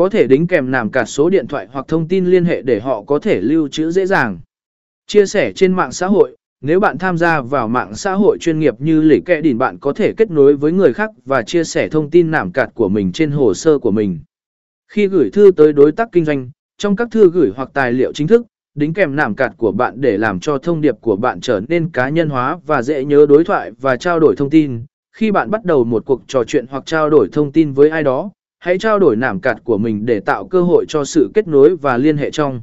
Có thể đính kèm nàm cả số điện thoại hoặc thông tin liên hệ để họ có thể lưu trữ dễ dàng. Chia sẻ trên mạng xã hội, nếu bạn tham gia vào mạng xã hội chuyên nghiệp như lỉ kẹ đỉn bạn có thể kết nối với người khác và chia sẻ thông tin nảm cạt của mình trên hồ sơ của mình. Khi gửi thư tới đối tác kinh doanh, trong các thư gửi hoặc tài liệu chính thức, đính kèm nảm cạt của bạn để làm cho thông điệp của bạn trở nên cá nhân hóa và dễ nhớ đối thoại và trao đổi thông tin. Khi bạn bắt đầu một cuộc trò chuyện hoặc trao đổi thông tin với ai đó, hãy trao đổi nảm cạt của mình để tạo cơ hội cho sự kết nối và liên hệ trong.